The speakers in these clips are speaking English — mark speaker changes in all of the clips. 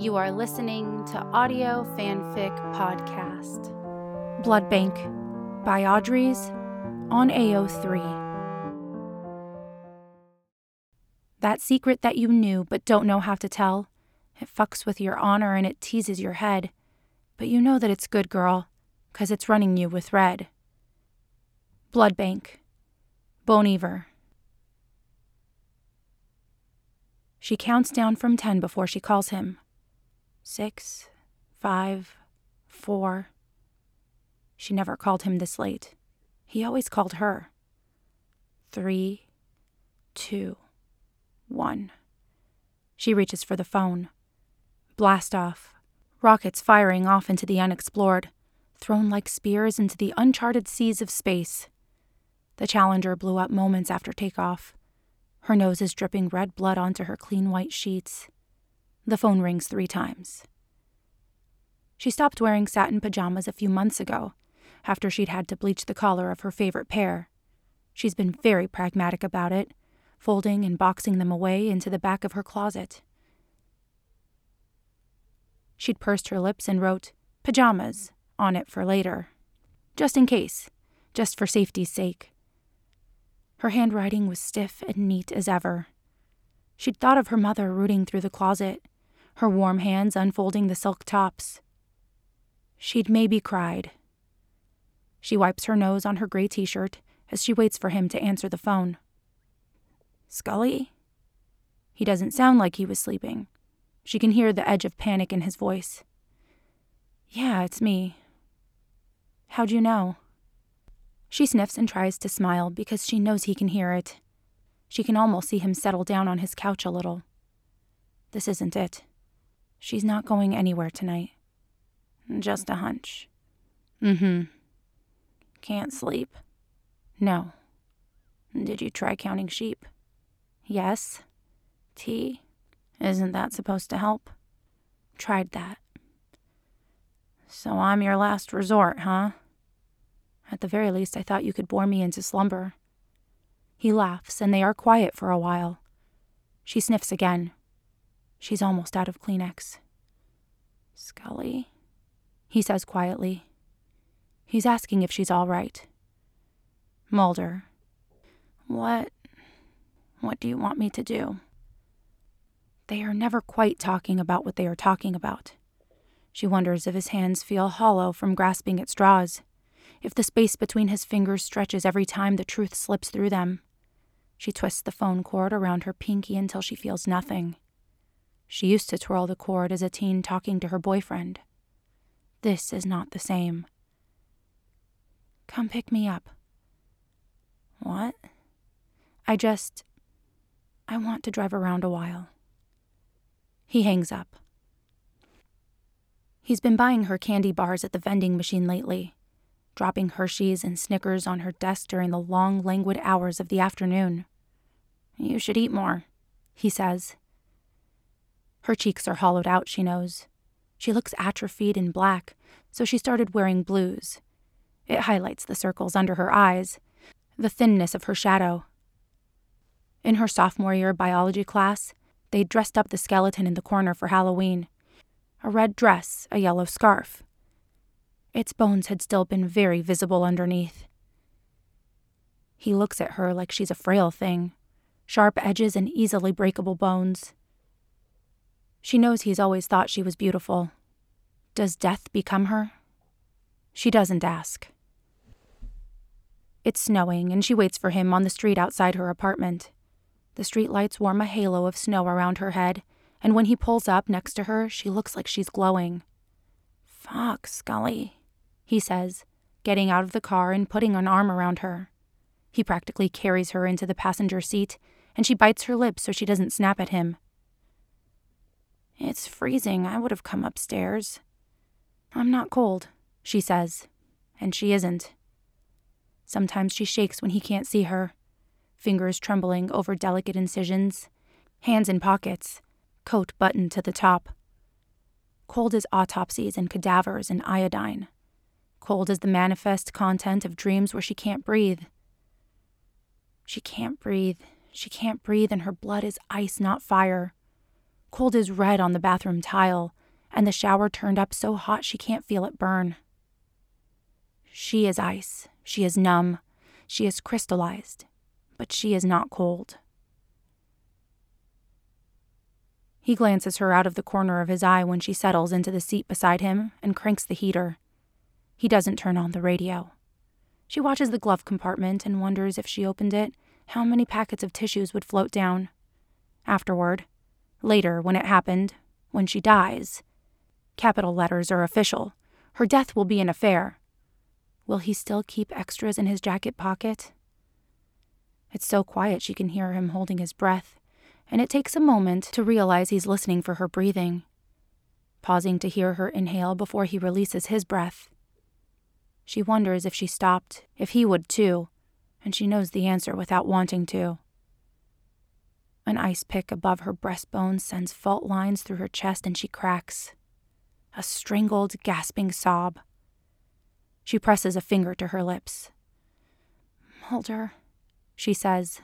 Speaker 1: You are listening to Audio Fanfic Podcast.
Speaker 2: Blood Bank by audries on AO3. That secret that you knew but don't know how to tell. It fucks with your honor and it teases your head. But you know that it's good, girl, 'cause it's running you with red. Blood Bank. Bon Iver. She counts down from ten before she calls him. Six, five, four. She never called him this late. He always called her. Three, two, one. She reaches for the phone. Blast off. Rockets firing off into the unexplored, thrown like spears into the uncharted seas of space. The Challenger blew up moments after takeoff. Her nose is dripping red blood onto her clean white sheets. The phone rings three times. She stopped wearing satin pajamas a few months ago, after she'd had to bleach the collar of her favorite pair. She's been very pragmatic about it, folding and boxing them away into the back of her closet. She'd pursed her lips and wrote, pajamas, on it for later. Just in case, just for safety's sake. Her handwriting was stiff and neat as ever. She'd thought of her mother rooting through the closet, her warm hands unfolding the silk tops. She'd maybe cried. She wipes her nose on her gray t shirt as she waits for him to answer the phone. Scully? He doesn't sound like he was sleeping. She can hear the edge of panic in his voice. Yeah, it's me. How'd you know? She sniffs and tries to smile because she knows he can hear it. She can almost see him settle down on his couch a little. This isn't it. She's not going anywhere tonight. Just a hunch. Mm hmm. Can't sleep. No. Did you try counting sheep? Yes. Tea? Isn't that supposed to help? Tried that. So I'm your last resort, huh? At the very least, I thought you could bore me into slumber. He laughs, and they are quiet for a while. She sniffs again. She's almost out of Kleenex. Scully, he says quietly. He's asking if she's all right. Mulder, what. what do you want me to do? They are never quite talking about what they are talking about. She wonders if his hands feel hollow from grasping at straws, if the space between his fingers stretches every time the truth slips through them. She twists the phone cord around her pinky until she feels nothing. She used to twirl the cord as a teen talking to her boyfriend. This is not the same. Come pick me up. What? I just. I want to drive around a while. He hangs up. He's been buying her candy bars at the vending machine lately dropping Hershey's and Snickers on her desk during the long, languid hours of the afternoon. You should eat more, he says. Her cheeks are hollowed out, she knows. She looks atrophied and black, so she started wearing blues. It highlights the circles under her eyes, the thinness of her shadow. In her sophomore year biology class, they dressed up the skeleton in the corner for Halloween a red dress, a yellow scarf. Its bones had still been very visible underneath. He looks at her like she's a frail thing, sharp edges and easily breakable bones. She knows he's always thought she was beautiful. Does death become her? She doesn't ask. It's snowing, and she waits for him on the street outside her apartment. The street lights warm a halo of snow around her head, and when he pulls up next to her, she looks like she's glowing. Fuck, Scully he says, getting out of the car and putting an arm around her. He practically carries her into the passenger seat, and she bites her lips so she doesn't snap at him. It's freezing. I would have come upstairs. I'm not cold, she says, and she isn't. Sometimes she shakes when he can't see her, fingers trembling over delicate incisions, hands in pockets, coat buttoned to the top. Cold as autopsies and cadavers and iodine cold as the manifest content of dreams where she can't breathe. She can't breathe. She can't breathe, and her blood is ice, not fire. Cold as red on the bathroom tile, and the shower turned up so hot she can't feel it burn. She is ice. She is numb. She is crystallized. But she is not cold. He glances her out of the corner of his eye when she settles into the seat beside him and cranks the heater. He doesn't turn on the radio. She watches the glove compartment and wonders if she opened it, how many packets of tissues would float down. Afterward, later, when it happened, when she dies, capital letters are official. Her death will be an affair. Will he still keep extras in his jacket pocket? It's so quiet she can hear him holding his breath, and it takes a moment to realize he's listening for her breathing, pausing to hear her inhale before he releases his breath. She wonders if she stopped, if he would too, and she knows the answer without wanting to. An ice pick above her breastbone sends fault lines through her chest and she cracks. A strangled, gasping sob. She presses a finger to her lips. Mulder, she says.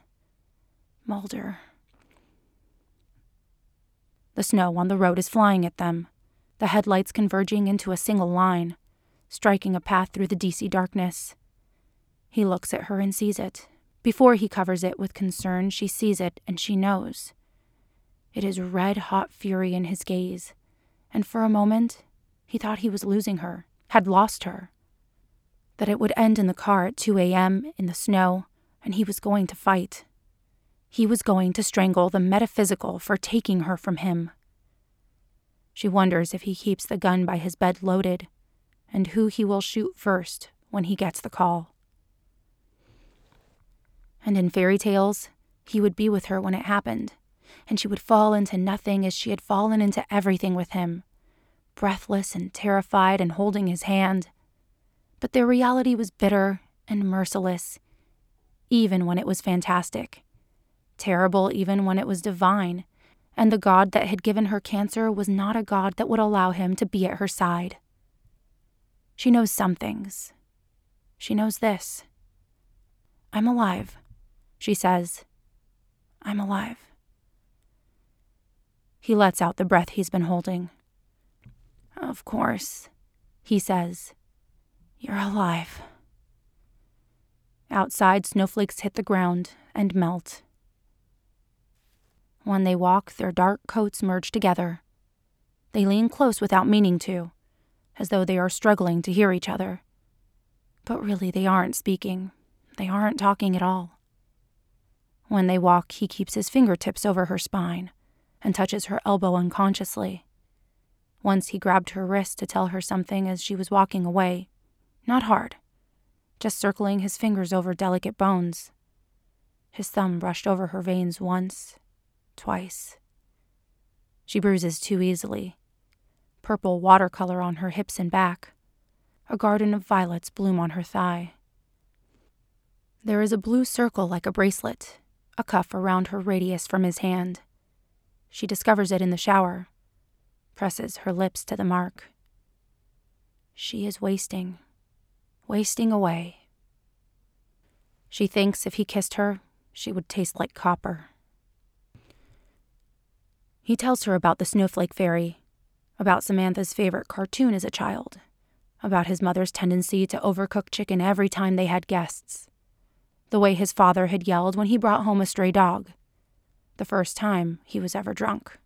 Speaker 2: Mulder. The snow on the road is flying at them, the headlights converging into a single line striking a path through the DC darkness. He looks at her and sees it. Before he covers it with concern, she sees it and she knows. It is red hot fury in his gaze, and for a moment, he thought he was losing her, had lost her. That it would end in the car at 2 a.m. in the snow, and he was going to fight. He was going to strangle the metaphysical for taking her from him. She wonders if he keeps the gun by his bed loaded, and who he will shoot first when he gets the call. And in fairy tales, he would be with her when it happened, and she would fall into nothing as she had fallen into everything with him, breathless and terrified and holding his hand. But their reality was bitter and merciless, even when it was fantastic, terrible even when it was divine, and the God that had given her cancer was not a God that would allow him to be at her side. She knows some things. She knows this. I'm alive, she says. I'm alive. He lets out the breath he's been holding. Of course, he says. You're alive. Outside, snowflakes hit the ground and melt. When they walk, their dark coats merge together. They lean close without meaning to as though they are struggling to hear each other. But really, they aren't speaking. They aren't talking at all. When they walk, he keeps his fingertips over her spine and touches her elbow unconsciously. Once he grabbed her wrist to tell her something as she was walking away. Not hard, just circling his fingers over delicate bones. His thumb brushed over her veins once, twice. She bruises too easily, purple watercolor on her hips and back. A garden of violets bloom on her thigh. There is a blue circle like a bracelet, a cuff around her radius from his hand. She discovers it in the shower, presses her lips to the mark. She is wasting, wasting away. She thinks if he kissed her, she would taste like copper. He tells her about the snowflake fairy about Samantha's favorite cartoon as a child, about his mother's tendency to overcook chicken every time they had guests, the way his father had yelled when he brought home a stray dog, the first time he was ever drunk.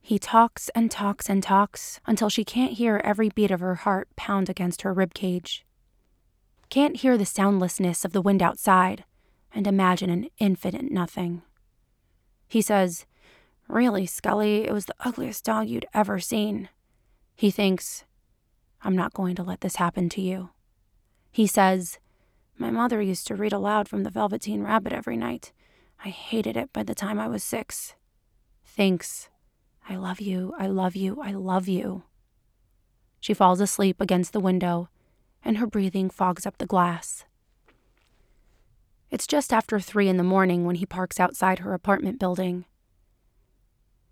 Speaker 2: He talks and talks and talks until she can't hear every beat of her heart pound against her rib cage. Can't hear the soundlessness of the wind outside and imagine an infinite nothing. He says, Really, Scully, it was the ugliest dog you'd ever seen. He thinks, I'm not going to let this happen to you. He says, My mother used to read aloud from the Velveteen Rabbit every night. I hated it by the time I was six. Thanks. I love you, I love you, I love you. She falls asleep against the window, and her breathing fogs up the glass. It's just after three in the morning when he parks outside her apartment building.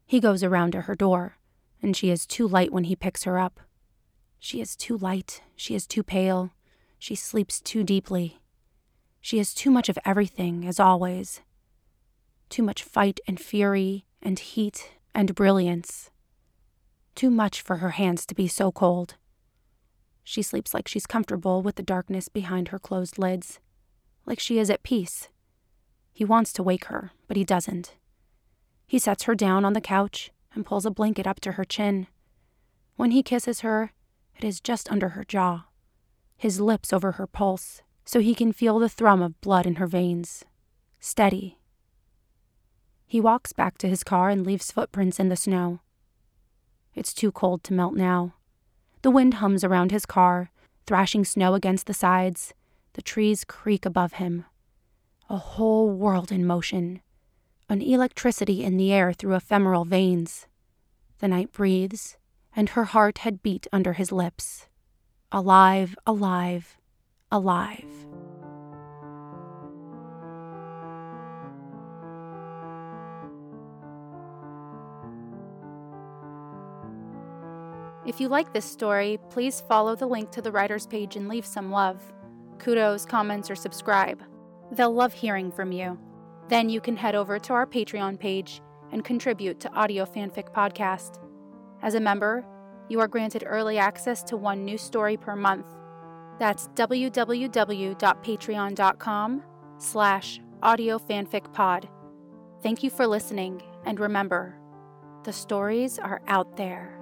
Speaker 2: He goes around to her door, and she is too light when he picks her up. She is too light, she is too pale, she sleeps too deeply. She has too much of everything, as always. Too much fight and fury and heat and brilliance. Too much for her hands to be so cold. She sleeps like she's comfortable with the darkness behind her closed lids, like she is at peace. He wants to wake her, but he doesn't. He sets her down on the couch and pulls a blanket up to her chin. When he kisses her, it is just under her jaw, his lips over her pulse, so he can feel the thrum of blood in her veins. Steady. He walks back to his car and leaves footprints in the snow. It's too cold to melt now. The wind hums around his car, thrashing snow against the sides. The trees creak above him. A whole world in motion. An electricity in the air through ephemeral veins. The night breathes, and her heart had beat under his lips. Alive, alive, alive.
Speaker 1: If you like this story, please follow the link to the writer's page and leave some love. Kudos, comments, or subscribe. They'll love hearing from you. Then you can head over to our Patreon page and contribute to Audio Fanfic Podcast. As a member, you are granted early access to one new story per month. That's www.patreon.com slash audiofanficpod. Thank you for listening, and remember, the stories are out there.